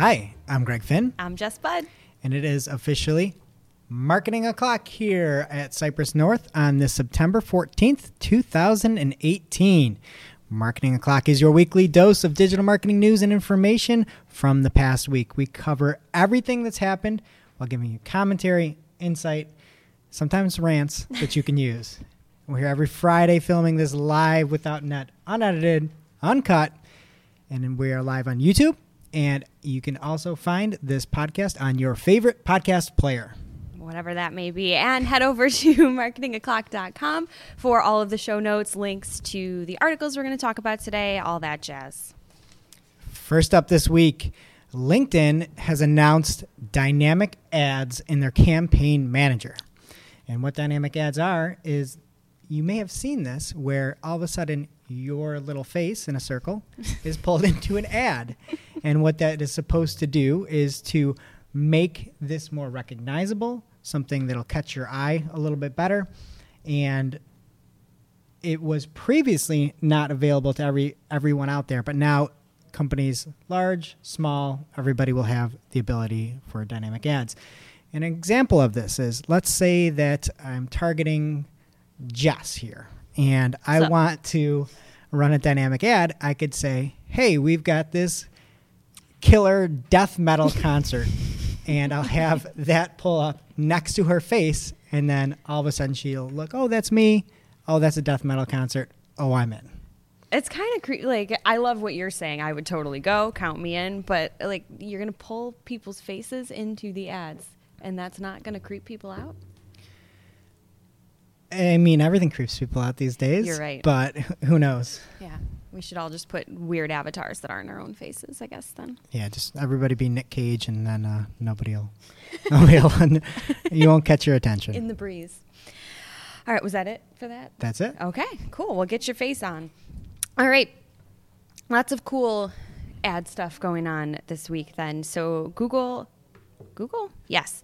Hi, I'm Greg Finn, I'm Jess Budd. and it is officially Marketing O'Clock here at Cypress North on this September 14th, 2018. Marketing O'Clock is your weekly dose of digital marketing news and information from the past week. We cover everything that's happened while giving you commentary, insight, sometimes rants that you can use. We're here every Friday filming this live without net, unedited, uncut, and we are live on YouTube. And you can also find this podcast on your favorite podcast player. Whatever that may be. And head over to marketingoclock.com for all of the show notes, links to the articles we're going to talk about today, all that jazz. First up this week, LinkedIn has announced dynamic ads in their campaign manager. And what dynamic ads are is you may have seen this where all of a sudden your little face in a circle is pulled into an ad. And what that is supposed to do is to make this more recognizable, something that'll catch your eye a little bit better. And it was previously not available to every everyone out there, but now companies large, small, everybody will have the ability for dynamic ads. An example of this is let's say that I'm targeting Jess here and I want to run a dynamic ad, I could say, "Hey, we've got this killer death metal concert." and I'll have that pull up next to her face and then all of a sudden she'll look, "Oh, that's me. Oh, that's a death metal concert. Oh, I'm in." It's kind of cre- like I love what you're saying. I would totally go, count me in, but like you're going to pull people's faces into the ads and that's not going to creep people out. I mean, everything creeps people out these days. You're right. But who knows? Yeah. We should all just put weird avatars that aren't our own faces, I guess then. Yeah, just everybody be Nick Cage, and then uh, nobody'll, nobody'll, you won't catch your attention. In the breeze. All right, was that it for that? That's it. Okay, cool. Well, get your face on. All right. Lots of cool ad stuff going on this week then. So, Google, Google? Yes.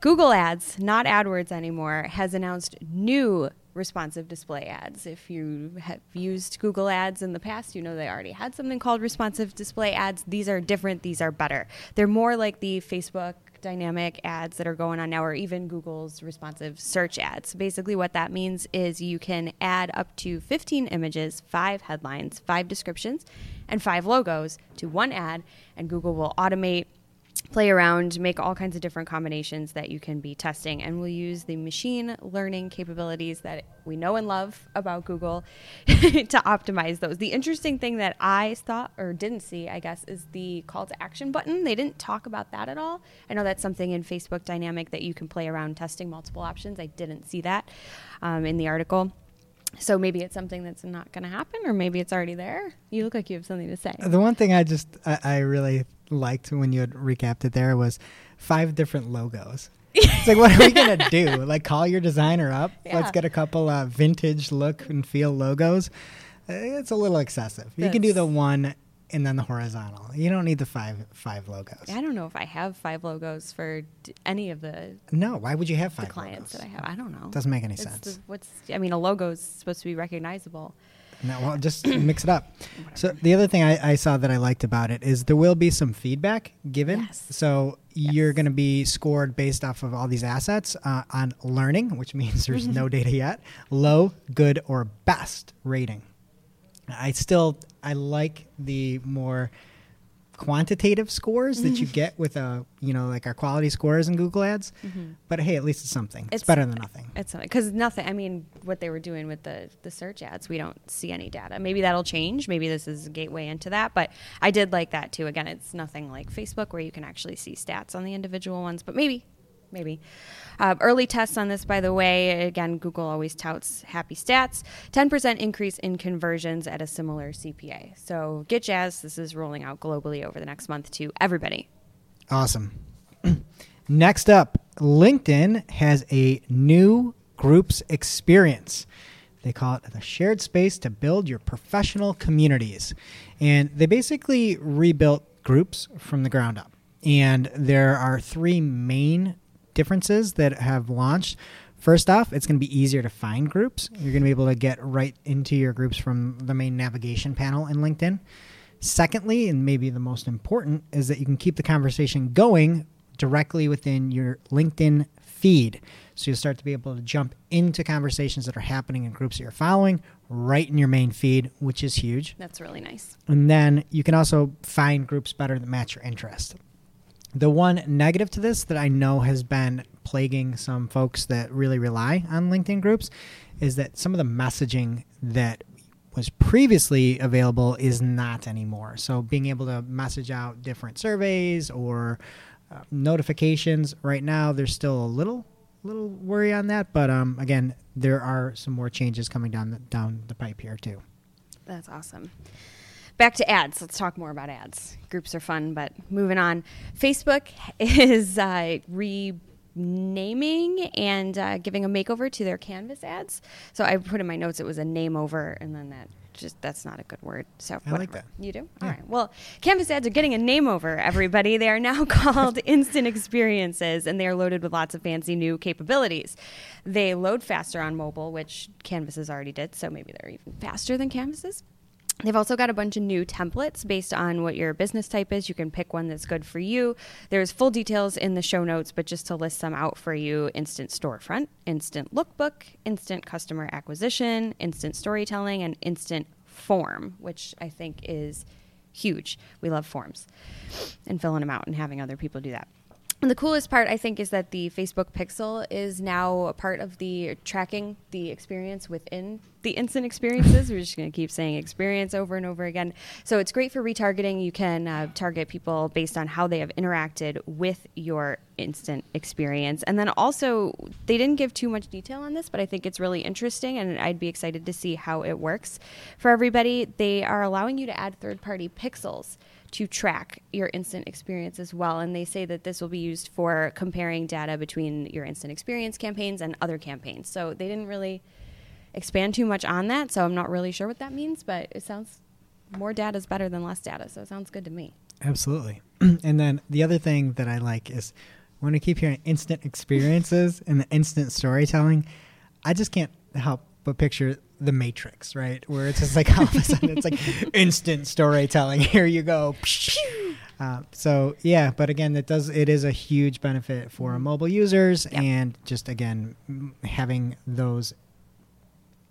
Google Ads, not AdWords anymore, has announced new responsive display ads. If you have used Google Ads in the past, you know they already had something called responsive display ads. These are different, these are better. They're more like the Facebook dynamic ads that are going on now, or even Google's responsive search ads. Basically, what that means is you can add up to 15 images, five headlines, five descriptions, and five logos to one ad, and Google will automate play around, make all kinds of different combinations that you can be testing. And we'll use the machine learning capabilities that we know and love about Google to optimize those. The interesting thing that I thought or didn't see, I guess, is the call to action button. They didn't talk about that at all. I know that's something in Facebook Dynamic that you can play around testing multiple options. I didn't see that um, in the article. So maybe it's something that's not going to happen, or maybe it's already there. You look like you have something to say. The one thing I just I, I really liked when you had recapped it there was five different logos. It's like, what are we gonna do? Like, call your designer up. Yeah. Let's get a couple uh, vintage look and feel logos. Uh, It's a little excessive. You can do the one and then the horizontal. You don't need the five five logos. I don't know if I have five logos for d- any of the, No, why would you have five clients logos? that I have. I don't know. Doesn't make any It's sense. the- what's I mean, a logo is supposed to be recognizable. No, well, just mix it up. So the other thing I, I saw that I liked about it is there will be some feedback given. Yes. So you're going to be scored based off of all these assets uh, on learning, which means there's no data yet. Low, good, or best rating. I still I like the more quantitative scores that you mm-hmm. get with a you know like our quality scores in Google Ads. Mm-hmm. But hey, at least it's something. It's, It's- better than nothing. It's something. because nothing. I mean, what they were doing with the the search ads, we don't see any data. Maybe that'll change. Maybe this is a gateway into that. But I did like that too. Again, it's nothing like Facebook where you can actually see stats on the individual ones. But maybe, maybe. Uh, early tests on this, by the way. Again, Google always touts happy stats. Ten percent increase in conversions at a similar CPA. So get jazz. This is rolling out globally over the next month to everybody. Awesome. Next up, LinkedIn has a new groups experience. They call it the shared space to build your professional communities. And they basically rebuilt groups from the ground up. And there are three main differences that have launched. First off, it's going to be easier to find groups. You're going to be able to get right into your groups from the main navigation panel in LinkedIn. Secondly, and maybe the most important, is that you can keep the conversation going directly within your LinkedIn feed. So you'll start to be able to jump into conversations that are happening in groups that you're following right in your main feed, which is huge. That's really nice. And then you can also find groups better that match your interest. The one negative to this that I know has been plaguing some folks that really rely on LinkedIn groups is that some of the messaging that was previously available is not anymore. So being able to message out different surveys or uh, notifications right now, there's still a little little worry on that, but um, again, there are some more changes coming down the, down the pipe here too. That's awesome. Back to ads. Let's talk more about ads. Groups are fun, but moving on. Facebook is uh, renaming and uh, giving a makeover to their Canvas ads. So I put in my notes it was a name over, and then that just that's not a good word. So I like that. You do? Yeah. All right. Well, Canvas ads are getting a name over, everybody. They are now called instant experiences and they are loaded with lots of fancy new capabilities. They load faster on mobile, which Canvases already did, so maybe they're even faster than Canvases. They've also got a bunch of new templates based on what your business type is. You can pick one that's good for you. There's full details in the show notes, but just to list some out for you instant storefront, instant lookbook, instant customer acquisition, instant storytelling, and instant form, which I think is huge. We love forms and filling them out and having other people do that. And the coolest part, I think, is that the Facebook Pixel is now a part of the tracking the experience within the instant experiences. We're just going to keep saying experience over and over again. So it's great for retargeting. You can uh, target people based on how they have interacted with your instant experience. And then also, they didn't give too much detail on this, but I think it's really interesting, and I'd be excited to see how it works for everybody. They are allowing you to add third party pixels to track your instant experience as well. And they say that this will be used for comparing data between your instant experience campaigns and other campaigns. So they didn't really expand too much on that. So I'm not really sure what that means, but it sounds more data is better than less data. So it sounds good to me. Absolutely. and then the other thing that I like is when I keep hearing instant experiences and the instant storytelling, I just can't help but picture the Matrix, right? Where it's just like all of a sudden it's like instant storytelling. Here you go. Uh, so yeah, but again, it does it is a huge benefit for mobile users Yep. and just again having those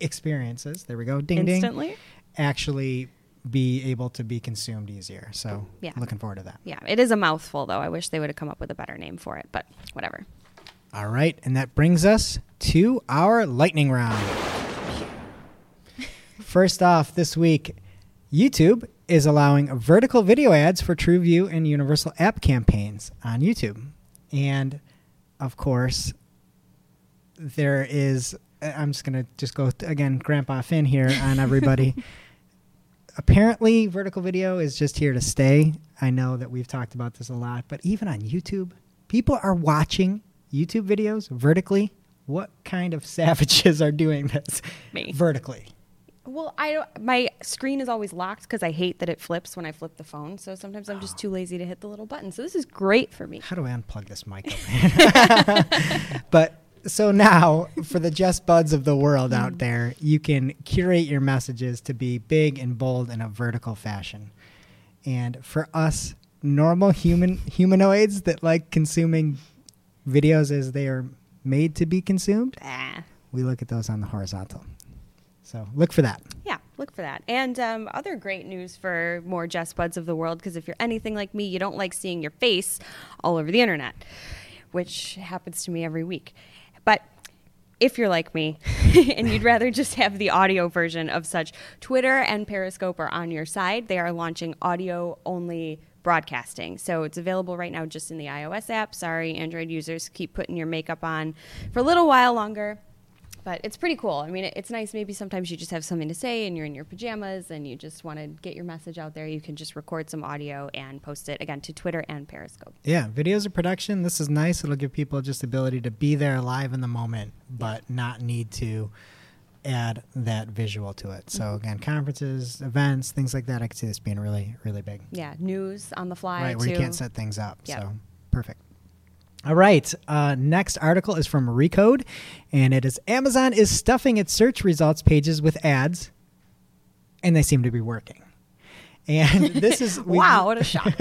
experiences. There we go. Ding ding Instantly? actually be able to be consumed easier. So Yeah. looking forward to that. Yeah, it is a mouthful though. I wish they would have come up with a better name for it, but whatever. All right, and that brings us to our lightning round. First off, this week, YouTube is allowing vertical video ads for TrueView and Universal App campaigns on YouTube. And of course, there is, I'm just going to just go again, Grandpa Finn here on everybody. Apparently, vertical video is just here to stay. I know that we've talked about this a lot, but even on YouTube, people are watching YouTube videos vertically. What kind of savages are doing this Me. vertically? Well, I don't, my screen is always locked because I hate that it flips when I flip the phone. So sometimes I'm just too lazy to hit the little button. So this is great for me. How do I unplug this mic but so now, for the Jess Budds of the world out there, you can curate your messages to be big and bold in a vertical fashion. And for us normal human humanoids that like consuming videos as they are made to be consumed, Ah. we look at those on the horizontal. So look for that. Yeah, look for that. And um, other great news for more Jess Budds of the world, because if you're anything like me, you don't like seeing your face all over the internet, which happens to me every week. But if you're like me and you'd rather just have the audio version of such, Twitter and Periscope are on your side. They are launching audio only broadcasting. So it's available right now just in the iOS app. Sorry, Android users, keep putting your makeup on for a little while longer but it's pretty cool. I mean, it- it's nice. Maybe sometimes you just have something to say and you're in your pajamas and you just want to get your message out there. You can just record some audio and post it again to Twitter and Periscope. Yeah, videos of production. This is nice. It'll give people just the ability to be there live in the moment, but not need to add that visual to it. So Mm-hmm. again, conferences, events, things like that. I could see this being really, really big. Yeah, news on the fly. right, where you can't set things up. Yep. So perfect. All right. Uh, next article is from Recode, and it is Amazon is stuffing its search results pages with ads, and they seem to be working. And this is we- wow, what a shock.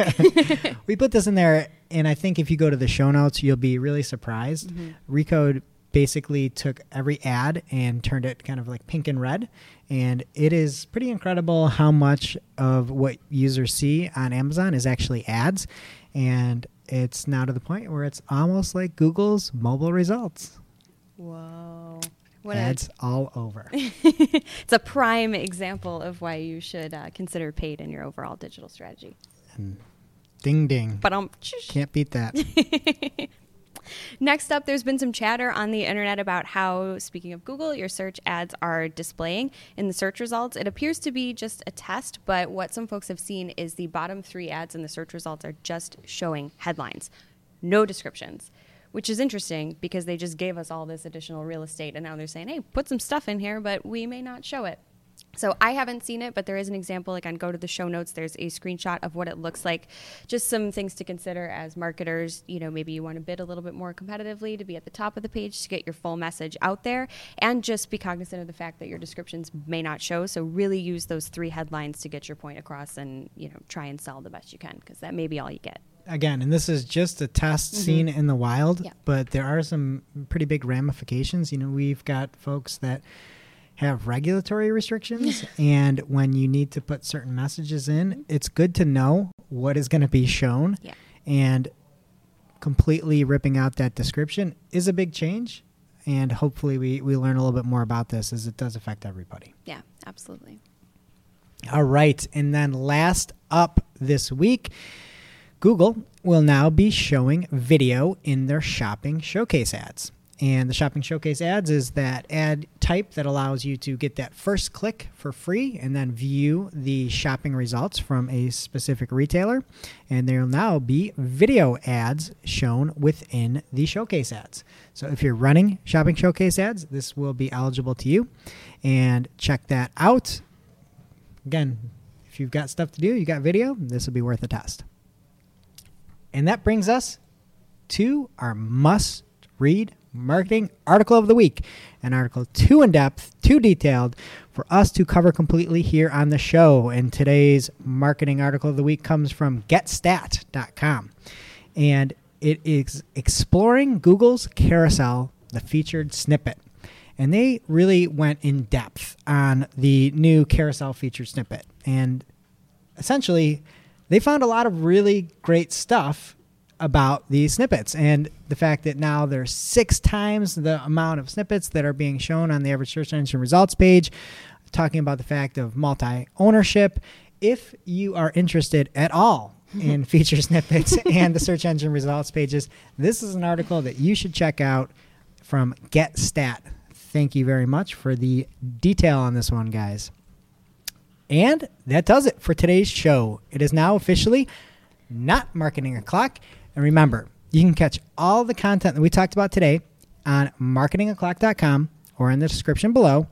we put this in there, and I think if you go to the show notes, you'll be really surprised. Recode basically took every ad and turned it kind of like pink and red, and it is pretty incredible how much of what users see on Amazon is actually ads, and it's now to the point where it's almost like Google's mobile results. Whoa. What a, ads all over. it's a prime example of why you should uh, consider paid in your overall digital strategy. ding ding. But um, Can't beat that. Next up, there's been some chatter on the internet about how, speaking of Google, your search ads are displaying in the search results. It appears to be just a test, but what some folks have seen is the bottom three ads in the search results are just showing headlines, no descriptions, which is interesting because they just gave us all this additional real estate and now they're saying, hey, put some stuff in here, but we may not show it. So I haven't seen it, but there is an example. Like on go to the show notes, there's a screenshot of what it looks like. Just some things to consider as marketers. You know, maybe you want to bid a little bit more competitively to be at the top of the page to get your full message out there, and just be cognizant of the fact that your descriptions may not show. So really use those three headlines to get your point across, and you know, try and sell the best you can because that may be all you get. again, and this is just a test mm-hmm. scene in the wild, Yeah. but there are some pretty big ramifications. You know, we've got folks that have regulatory restrictions, and when you need to put certain messages in, mm-hmm. it's good to know what is going to be shown. Yeah. And completely ripping out that description is a big change. And hopefully, we, we learn a little bit more about this as it does affect everybody. Yeah, absolutely. All right. And then last up this week, Google will now be showing video in their shopping showcase ads. And the shopping showcase ads is that ad type that allows you to get that first click for free and then view the shopping results from a specific retailer. And there will now be video ads shown within the showcase ads. So if you're running shopping showcase ads, this will be eligible to you. And check that out again, if you've got stuff to do, you got video, this will be worth a test. And that brings us to our must read marketing article of the week. An article too in depth, too detailed for us to cover completely here on the show. And today's marketing article of the week comes from getstat.com. And it is exploring Google's carousel, the featured snippet and they really went in depth on the new carousel featured snippet and essentially they found a lot of really great stuff about these snippets and the fact that now there's six times the amount of snippets that are being shown on the average search engine results page talking about the fact of multi ownership if you are interested at all in feature snippets and the search engine results pages this is an article that you should check out from GetStat thank you very much for the detail on this one, guys. And that does it for today's show. It is now officially not marketing o'clock. And remember, you can catch all the content that we talked about today on marketingoclock.com or in the description below.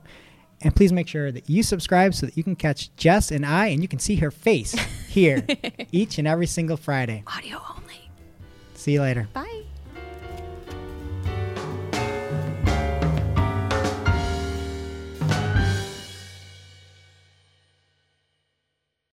And please make sure that you subscribe so that you can catch Jess and I and you can see her face here each and every single Friday. Audio only. See you later. Bye.